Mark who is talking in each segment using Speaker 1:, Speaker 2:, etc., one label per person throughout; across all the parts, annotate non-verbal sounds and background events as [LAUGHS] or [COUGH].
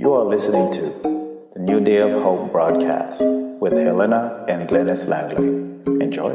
Speaker 1: You are listening to the New Day of Hope broadcast with Helena and Glennis Langley. Enjoy.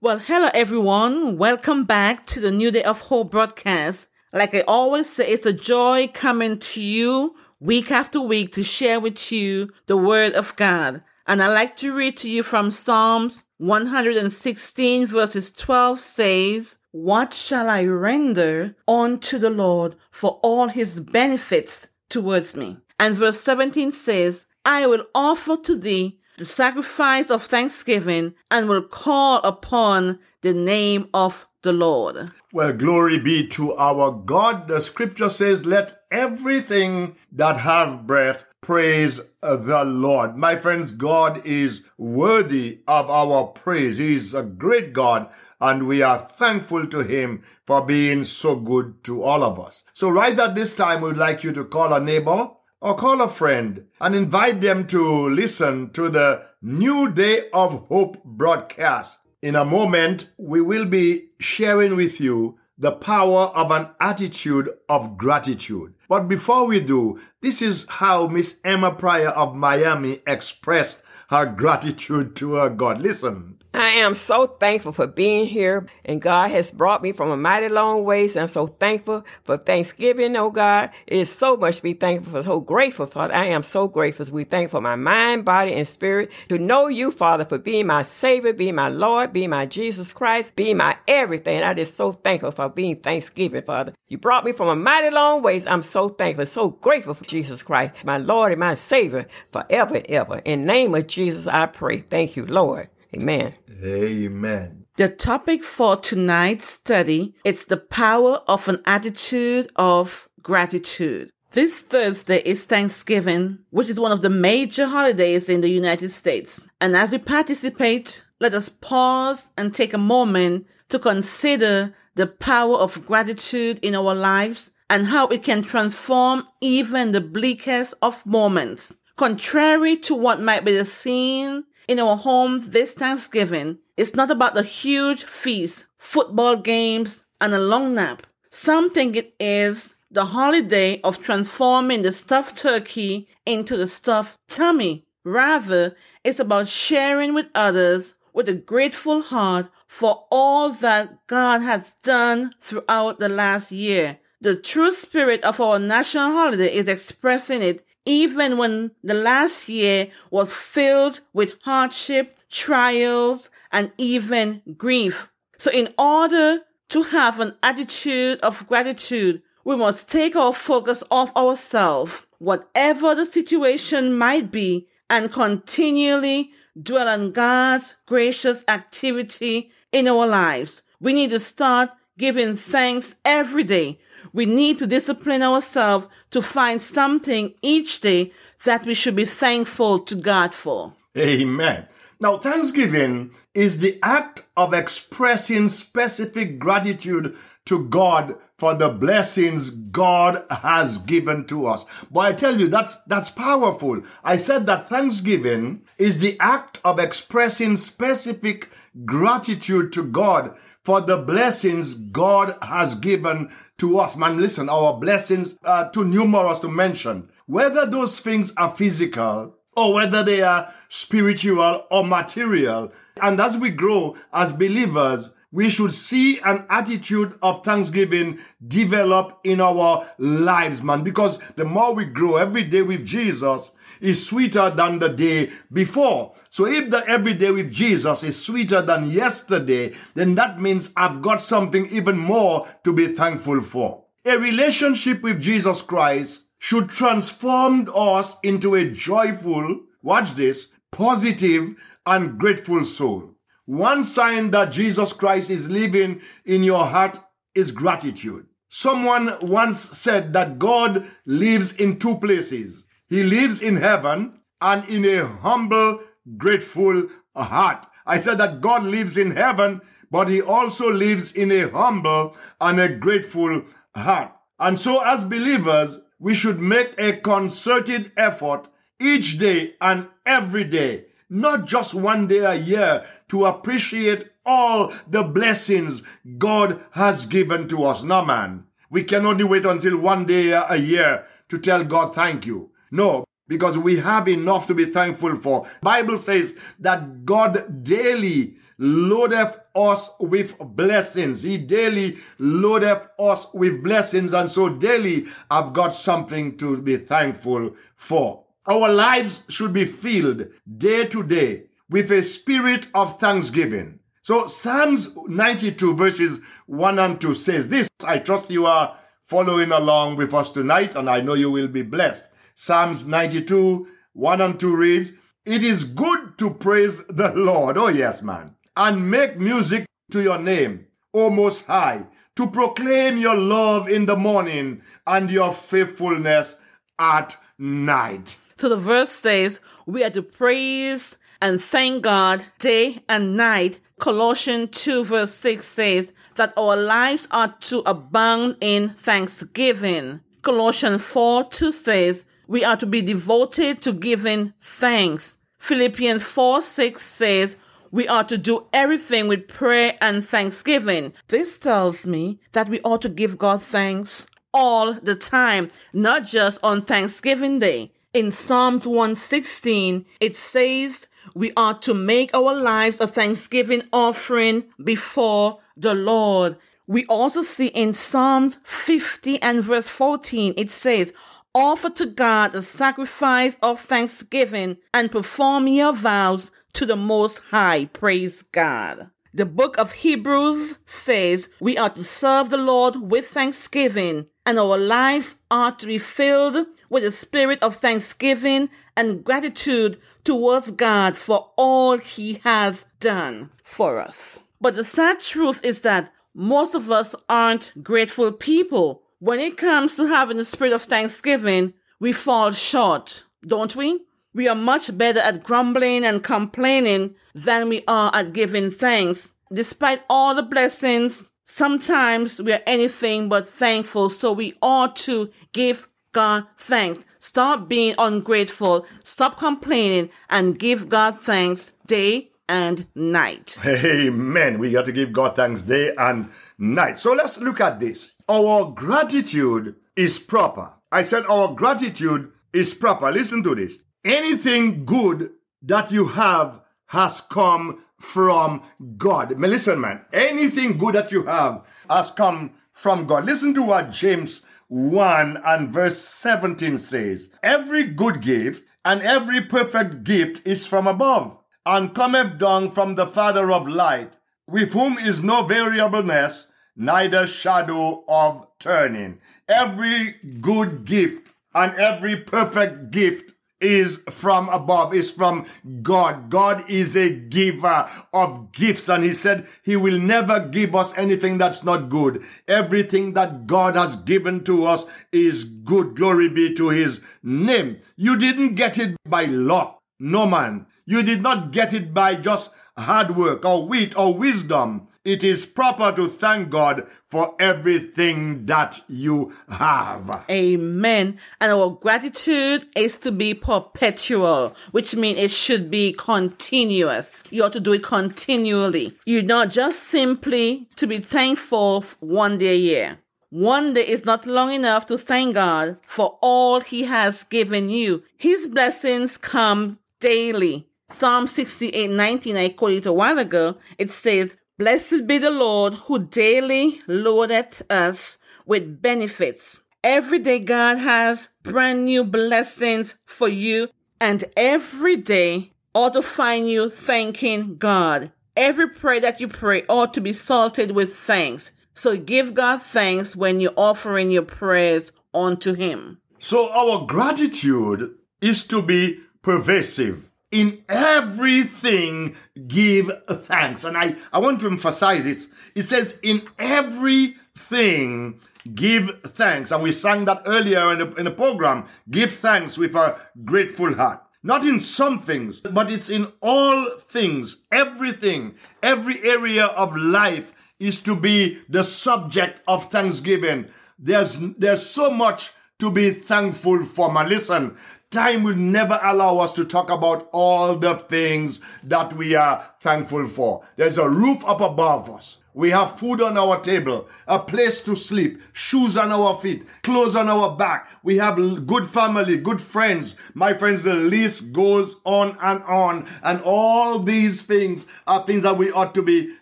Speaker 2: Well, hello everyone. Welcome back to the New Day of Hope broadcast. Like I always say, it's a joy coming to you week after week to share with you the word of God. And I like to read to you from Psalms 116 verses 12 says, What shall I render unto the Lord for all his benefits towards me? And verse 17 says, I will offer to thee the sacrifice of thanksgiving and will call upon the name of the Lord.
Speaker 3: Well, glory be to our God. The scripture says, let everything that have breath praise the Lord. My friends, God is worthy of our praise. He's a great God and we are thankful to him for being so good to all of us. So right at this time, we'd like you to call a neighbor or call a friend and invite them to listen to the New Day of Hope broadcast. In a moment, we will be sharing with you the power of an attitude of gratitude. But before we do, this is how Miss Emma Pryor of Miami expressed her gratitude to her God. Listen.
Speaker 4: I am so thankful for being here, and God has brought me from a mighty long ways. I'm so thankful for Thanksgiving, oh God. It is so much to be thankful for, so grateful, Father. I am so grateful. We thankful for my mind, body, and spirit to know you, Father, for being my Savior, being my Lord, being my Jesus Christ, being my everything. I just so thankful for being Thanksgiving, Father. You brought me from a mighty long ways. I'm so thankful, so grateful for Jesus Christ, my Lord and my Savior, forever and ever. In name of Jesus, I pray. Thank you, Lord. Amen.
Speaker 3: Amen.
Speaker 2: The topic for tonight's study is the power of an attitude of gratitude. This Thursday is Thanksgiving, which is one of the major holidays in the United States. And as we participate, let us pause and take a moment to consider the power of gratitude in our lives and how it can transform even the bleakest of moments. Contrary to what might be the scene in our home this Thanksgiving, it's not about the huge feast, football games, and a long nap. Some think it is the holiday of transforming the stuffed turkey into the stuffed tummy. Rather, it's about sharing with others with a grateful heart for all that God has done throughout the last year. The true spirit of our national holiday is expressing it even when the last year was filled with hardship, trials, and even grief. So in order to have an attitude of gratitude, we must take our focus off ourselves, whatever the situation might be, and continually dwell on God's gracious activity in our lives. We need to start giving thanks every day. We need to discipline ourselves to find something each day that we should be thankful to God for.
Speaker 3: Amen. Now, Thanksgiving is the act of expressing specific gratitude to God for the blessings God has given to us. But I tell you, that's, that's powerful. I said that Thanksgiving is the act of expressing specific gratitude to God for the blessings God has given to us. Man, listen, our blessings are too numerous to mention. Whether those things are physical or whether they are spiritual or material. And as we grow as believers, we should see an attitude of thanksgiving develop in our lives, man. Because the more we grow every day with Jesus is sweeter than the day before. So if the everyday with Jesus is sweeter than yesterday, then that means I've got something even more to be thankful for. A relationship with Jesus Christ should transform us into a joyful, watch this, positive and grateful soul. One sign that Jesus Christ is living in your heart is gratitude. Someone once said that God lives in two places. He lives in heaven and in a humble, grateful heart. I said that God lives in heaven, but he also lives in a humble and a grateful heart. And so as believers, we should make a concerted effort each day and every day, not just one day a year, to appreciate all the blessings God has given to us. No, man. We can only wait until one day a year to tell God thank you. No, because we have enough to be thankful for. Bible says that God daily loadeth us with blessings. He daily loadeth us with blessings. And so daily I've got something to be thankful for. Our lives should be filled day to day with a spirit of thanksgiving. So Psalms 92 verses 1 and 2 says this. I trust you are following along with us tonight and I know you will be blessed. Psalms 92 1 and 2 reads, It is good to praise the Lord. Oh yes, man and make music to your name, O Most High, to proclaim your love in the morning and your faithfulness at night.
Speaker 2: So the verse says, we are to praise and thank God day and night. Colossians 2 verse 6 says that our lives are to abound in thanksgiving. Colossians 4 2 says we are to be devoted to giving thanks. Philippians 4 6 says we are to do everything with prayer and thanksgiving. This tells me that we ought to give God thanks all the time, not just on Thanksgiving Day. In Psalms 116, it says we are to make our lives a thanksgiving offering before the Lord. We also see in Psalms 50 and verse 14, it says, Offer to God a sacrifice of thanksgiving and perform your vows to the Most High. Praise God. The book of Hebrews says we are to serve the Lord with thanksgiving and our lives are to be filled with a spirit of thanksgiving and gratitude towards God for all he has done for us. But the sad truth is that most of us aren't grateful people. When it comes to having the spirit of thanksgiving, we fall short, don't we? We are much better at grumbling and complaining than we are at giving thanks. Despite all the blessings, sometimes we are anything but thankful. So we ought to give God thanks. Stop being ungrateful. Stop complaining and give God thanks day and night.
Speaker 3: Amen. We got to give God thanks day and night. So let's look at this. Our gratitude is proper. I said our gratitude is proper. Listen to this anything good that you have has come from God. Listen, man, anything good that you have has come from God. Listen to what James 1 and verse 17 says. Every good gift and every perfect gift is from above and cometh down from the Father of light, with whom is no variableness, neither shadow of turning. Every good gift and every perfect gift is from above, is from God. God is a giver of gifts, and He said He will never give us anything that's not good. Everything that God has given to us is good. Glory be to His name. You didn't get it by luck. No man. You did not get it by just hard work or wit or wisdom it is proper to thank God for everything that you have.
Speaker 2: Amen. And our gratitude is to be perpetual, which means it should be continuous. You ought to do it continually. You're not just simply to be thankful one day a year. One day is not long enough to thank God for all He has given you. His blessings come daily. Psalm 68 19, I quoted a while ago, it says, Blessed be the Lord who daily loadeth us with benefits. Every day God has brand new blessings for you and every day ought to find you thanking God. Every prayer that you pray ought to be salted with thanks. So give God thanks when you're offering your prayers unto Him.
Speaker 3: So our gratitude is to be pervasive in everything give thanks. And I, I want to emphasize this. It says, in everything give thanks. And we sang that earlier in the, in the program. Give thanks with a grateful heart. Not in some things, but it's in all things, everything, every area of life is to be the subject of thanksgiving. There's, there's so much to be thankful for. My listen, time will never allow us to talk about all the things that we are thankful for. There's a roof up above us. We have food on our table, a place to sleep, shoes on our feet, clothes on our back. We have good family, good friends. My friends, the list goes on and on. And all these things are things that we ought to be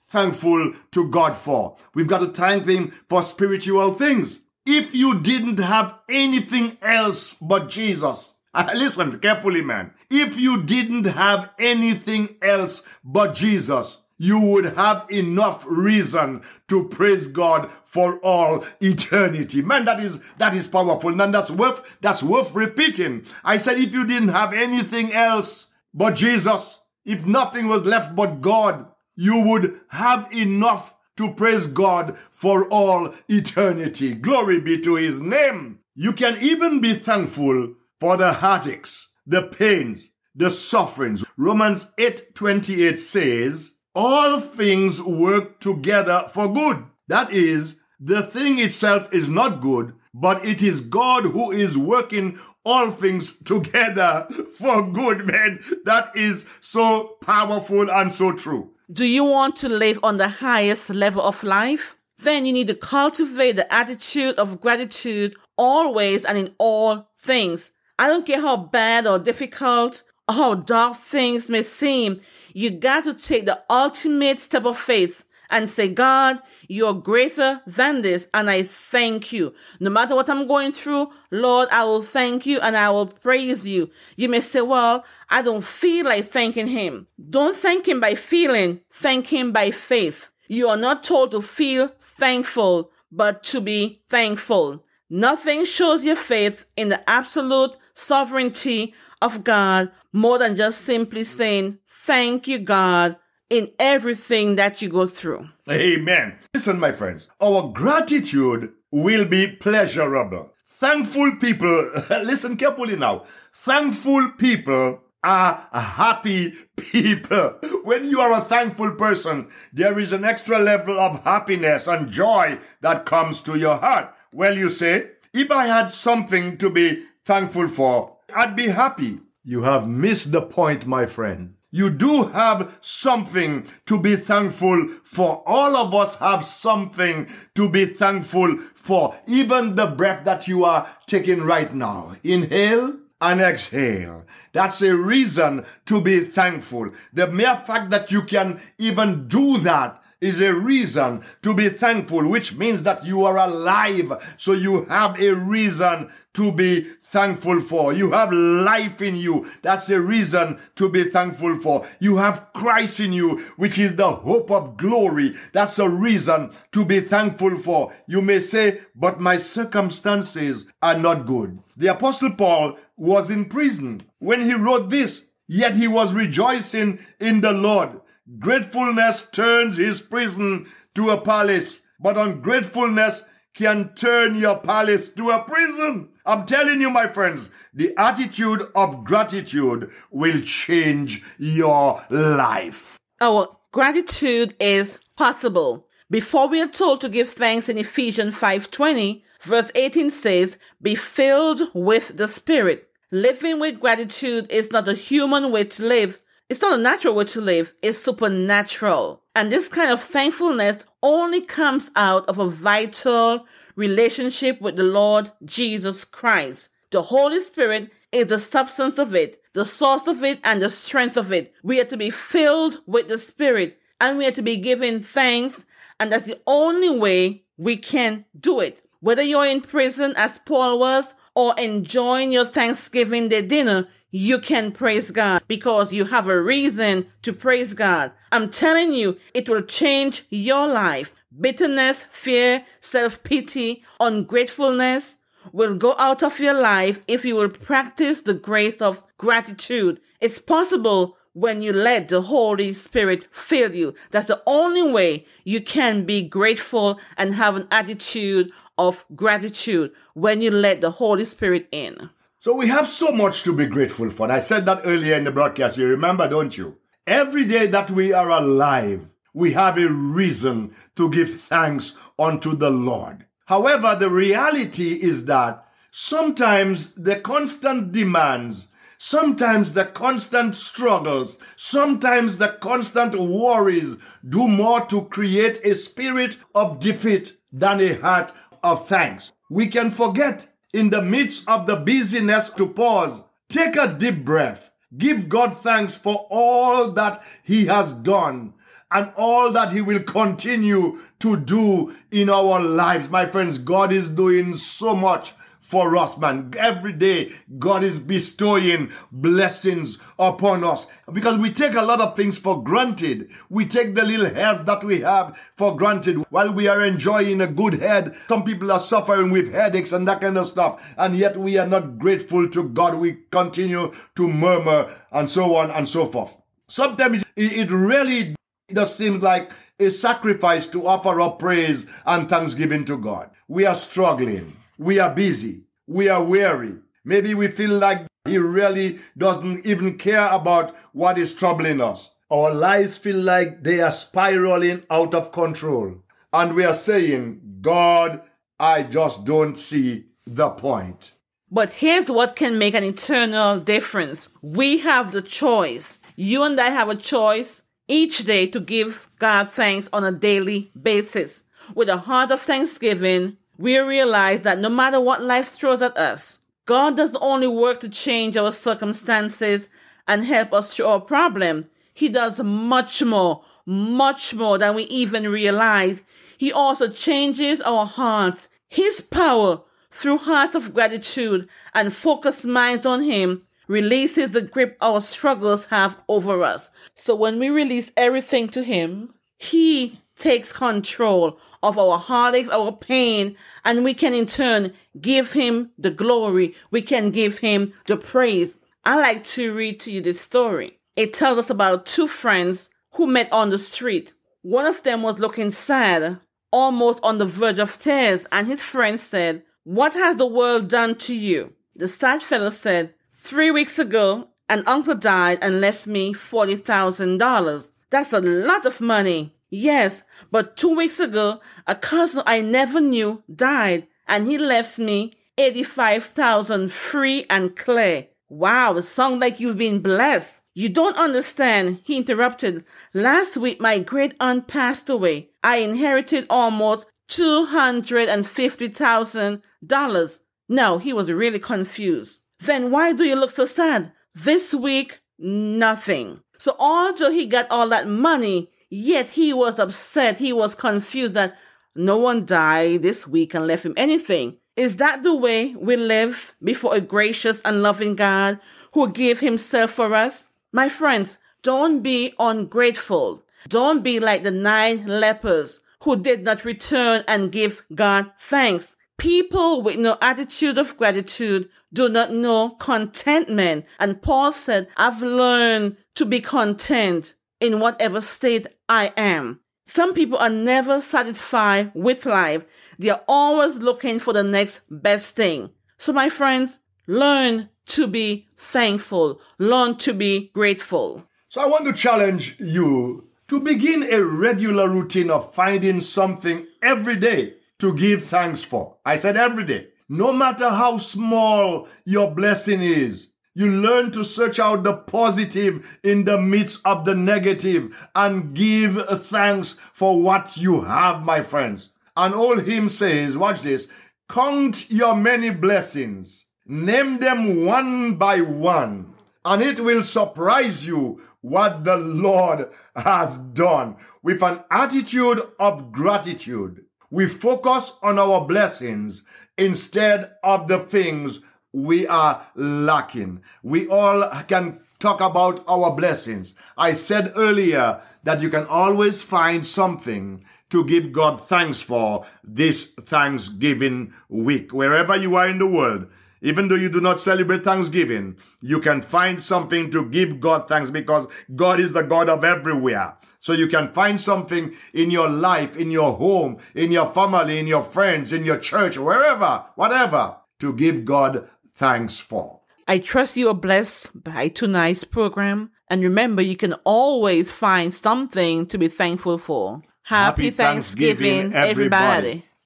Speaker 3: thankful to God for. We've got to thank Him for spiritual things. If you didn't have anything else but Jesus, [LAUGHS] listen carefully, man. If you didn't have anything else but Jesus, you would have enough reason to praise God for all eternity. Man, that is that is powerful. And that's worth that's worth repeating. I said if you didn't have anything else but Jesus, if nothing was left but God, you would have enough to praise God for all eternity. Glory be to his name. You can even be thankful for the heartaches, the pains, the sufferings. Romans 8 28 says, all things work together for good. That is, the thing itself is not good, but it is God who is working all things together [LAUGHS] for good, man. That is so powerful and so true.
Speaker 2: Do you want to live on the highest level of life? Then you need to cultivate the attitude of gratitude always and in all things. I don't care how bad or difficult or how dark things may seem, you got to take the ultimate step of faith and say, God, you're greater than this, and I thank you. No matter what I'm going through, Lord, I will thank you and I will praise you. You may say, Well, I don't feel like thanking Him. Don't thank Him by feeling, thank Him by faith. You are not told to feel thankful, but to be thankful. Nothing shows your faith in the absolute sovereignty of God more than just simply saying, thank you, God, in everything that you go through.
Speaker 3: Amen. Listen, my friends, our gratitude will be pleasurable. Thankful people, [LAUGHS] listen carefully now. Thankful people are happy people. When you are a thankful person, there is an extra level of happiness and joy that comes to your heart. Well, you say, if I had something to be thankful for, I'd be happy. You have missed the point, my friend. You do have something to be thankful for. All of us have something to be thankful for. Even the breath that you are taking right now. Inhale and exhale. That's a reason to be thankful. The mere fact that you can even do that is a reason to be thankful, which means that you are alive. So you have a reason to be thankful for. You have life in you. That's a reason to be thankful for. You have Christ in you, which is the hope of glory. That's a reason to be thankful for. You may say, but my circumstances are not good. The apostle Paul was in prison when he wrote this, yet he was rejoicing in the Lord. Gratefulness turns his prison to a palace, but ungratefulness can turn your palace to a prison. I'm telling you, my friends, the attitude of gratitude will change your life.
Speaker 2: Our gratitude is possible. Before we are told to give thanks in Ephesians 5:20, verse 18 says, "Be filled with the Spirit." Living with gratitude is not a human way to live. It's not a natural way to live. It's supernatural. And this kind of thankfulness only comes out of a vital relationship with the Lord Jesus Christ. The Holy Spirit is the substance of it, the source of it, and the strength of it. We are to be filled with the Spirit and we are to be given thanks. And that's the only way we can do it. Whether you're in prison as Paul was or enjoying your Thanksgiving Day dinner, you can praise God because you have a reason to praise God. I'm telling you, it will change your life. Bitterness, fear, self-pity, ungratefulness will go out of your life if you will practice the grace of gratitude. It's possible when you let the Holy Spirit fill you. That's the only way you can be grateful and have an attitude of gratitude when you let the Holy Spirit in.
Speaker 3: So we have so much to be grateful for. I said that earlier in the broadcast. You remember, don't you? Every day that we are alive, we have a reason to give thanks unto the Lord. However, the reality is that Sometimes the constant demands, sometimes the constant struggles, sometimes the constant worries do more to create a spirit of defeat than a heart of thanks. We can forget in the midst of the busyness to pause, take a deep breath, give God thanks for all that He has done and all that He will continue to do in our lives. My friends, God is doing so much for us, man. Every day, God is bestowing blessings upon us because we take a lot of things for granted. We take the little health that we have for granted while we are enjoying a good head. Some people are suffering with headaches and that kind of stuff, and yet we are not grateful to God. We continue to murmur and so on and so forth. Sometimes it really just seems like a sacrifice to offer up praise and thanksgiving to God. We are struggling. We are busy. We are weary. Maybe we feel like He really doesn't even care about what is troubling us. Our lives feel like they are spiraling out of control. And we are saying, God, I just don't see the point.
Speaker 2: But here's what can make an eternal difference. We have the choice. You and I have a choice each day to give God thanks on a daily basis. With a heart of thanksgiving, we realize that no matter what life throws at us, God doesn't only work to change our circumstances and help us through our problem. He does much more, much more than we even realize. He also changes our hearts. His power through hearts of gratitude and focused minds on Him releases the grip our struggles have over us. So when we release everything to Him, He takes control of our heartaches, our pain, and we can in turn give him the glory. We can give him the praise. I like to read to you this story. It tells us about two friends who met on the street. One of them was looking sad, almost on the verge of tears, and his friend said, What has the world done to you? The sad fellow said, Three weeks ago, an uncle died and left me $40,000. That's a lot of money. Yes, but two weeks ago, a cousin I never knew died and he left me 85,000 free and clear. Wow, it sounds like you've been blessed. You don't understand, he interrupted. Last week, my great aunt passed away. I inherited almost $250,000. No, he was really confused. Then why do you look so sad? This week, nothing. So although he got all that money, Yet he was upset. He was confused that no one died this week and left him anything. Is that the way we live before a gracious and loving God who gave himself for us? My friends, don't be ungrateful. Don't be like the nine lepers who did not return and give God thanks. People with no attitude of gratitude do not know contentment. And Paul said, I've learned to be content in whatever state I am. Some people are never satisfied with life. They are always looking for the next best thing. So my friends, learn to be thankful. Learn to be grateful.
Speaker 3: So I want to challenge you to begin a regular routine of finding something every day to give thanks for. I said every day. No matter how small your blessing is, you learn to search out the positive in the midst of the negative and give thanks for what you have, my friends. An old hymn says, watch this, count your many blessings, name them one by one, and it will surprise you what the Lord has done. With an attitude of gratitude, we focus on our blessings instead of the things we are lacking. We all can talk about our blessings. I said earlier that you can always find something to give God thanks for this Thanksgiving week. Wherever you are in the world, even though you do not celebrate Thanksgiving, you can find something to give God thanks because God is the God of everywhere. So you can find something in your life, in your home, in your family, in your friends, in your church, wherever, whatever, to give God thanks for.
Speaker 2: I trust you are blessed by tonight's program. And remember, you can always find something to be thankful for. Happy, Happy Thanksgiving, Thanksgiving, everybody. everybody.